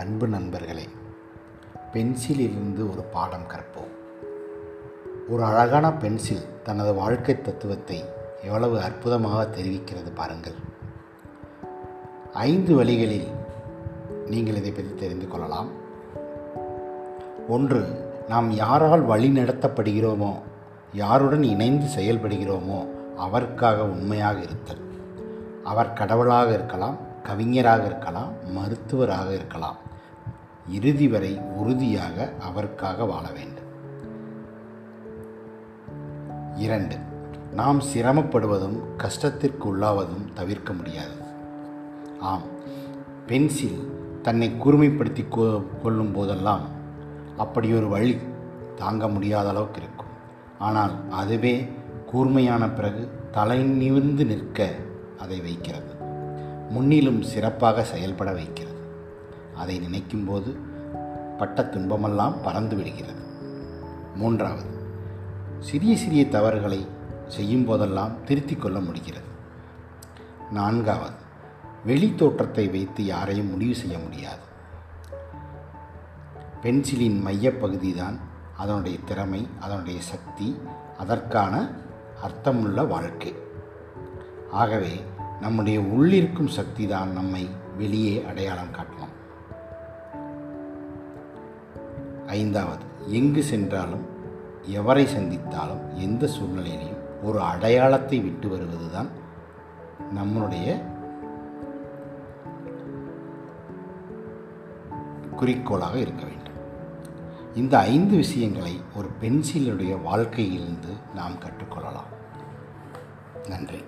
அன்பு நண்பர்களே பென்சிலிலிருந்து ஒரு பாடம் கற்போம். ஒரு அழகான பென்சில் தனது வாழ்க்கை தத்துவத்தை எவ்வளவு அற்புதமாக தெரிவிக்கிறது பாருங்கள். ஐந்து வழிகளில் நீங்கள் இதை பற்றி தெரிந்து கொள்ளலாம். ஒன்று நாம் யாரால் வழி நடத்தப்படுகிறோமோ யாருடன் இணைந்து செயல்படுகிறோமோ அவருக்காக உண்மையாக இருத்தல். அவர் கடவுளாக இருக்கலாம் கவிஞராக இருக்கலாம் மருத்துவராக இருக்கலாம். இறுதி வரை உறுதியாக அவருக்காக வாழ வேண்டும். இரண்டு நாம் சிரமப்படுவதும் கஷ்டத்திற்கு உள்ளாவதும் தவிர்க்க முடியாது. ஆம் பென்சில் தன்னை கூர்மைப்படுத்தி கொ- கொள்ளும் போதெல்லாம் அப்படி ஒரு வழி தாங்க முடியாத அளவுக்கு இருக்கும். ஆனால் அதுவே கூர்மையான பிறகு தலை நிமிர்ந்து நிற்க அதை வைக்கிறது. முன்னிலும் சிறப்பாக செயல்பட வைக்கிறது. அதை நினைக்கும்போது பட்ட துன்பமெல்லாம் பறந்து விடுகிறது. மூன்றாவது சிறிய சிறிய தவறுகளை செய்யும் போதெல்லாம் திருத்திக் கொள்ள முடிகிறது. நான்காவது வெளி தோற்றத்தை வைத்து யாரையும் முடிவு செய்ய முடியாது. பென்சிலின் மையப்பகுதி தான் அதனுடைய திறமை அதனுடைய சக்தி அதற்கான அர்த்தமுள்ள வாழ்க்கை. ஆகவே நம்முடைய உள்ளிருக்கும் சக்தி தான் நம்மை வெளியே அடையாளம் காட்டலாம் ஐந்தாவது எங்கு சென்றாலும் எவரை சந்தித்தாலும் எந்த சூழ்நிலையிலையும் ஒரு அடையாளத்தை விட்டு வருவதுதான் நம்மளுடைய குறிக்கோளாக இருக்க வேண்டும். இந்த ஐந்து விஷயங்களை ஒரு பென்சிலுடைய வாழ்க்கையிலிருந்து நாம் கற்றுக்கொள்ளலாம். நன்றி.